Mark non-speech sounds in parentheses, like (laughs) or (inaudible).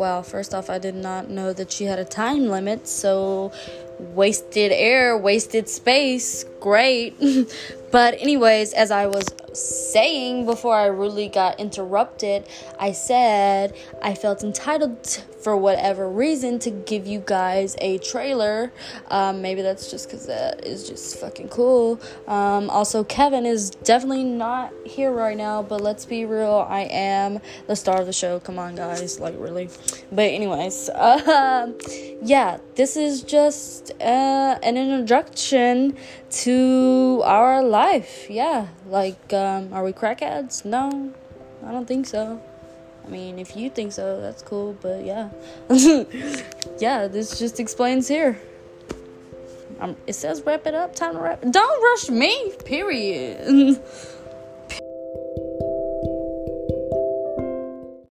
Well, first off, I did not know that she had a time limit, so wasted air, wasted space. Great. (laughs) but, anyways, as I was saying before I really got interrupted, I said I felt entitled for whatever reason to give you guys a trailer. Um, maybe that's just because that is just fucking cool. Um, also, Kevin is definitely not here right now, but let's be real, I am the star of the show. Come on, guys, like really. But, anyways, uh, (laughs) yeah, this is just uh, an introduction to our life. Yeah, like, um, are we crackheads? No, I don't think so. I mean, if you think so, that's cool, but yeah. (laughs) yeah, this just explains here. Um, it says wrap it up, time to wrap. Don't rush me, period. (laughs)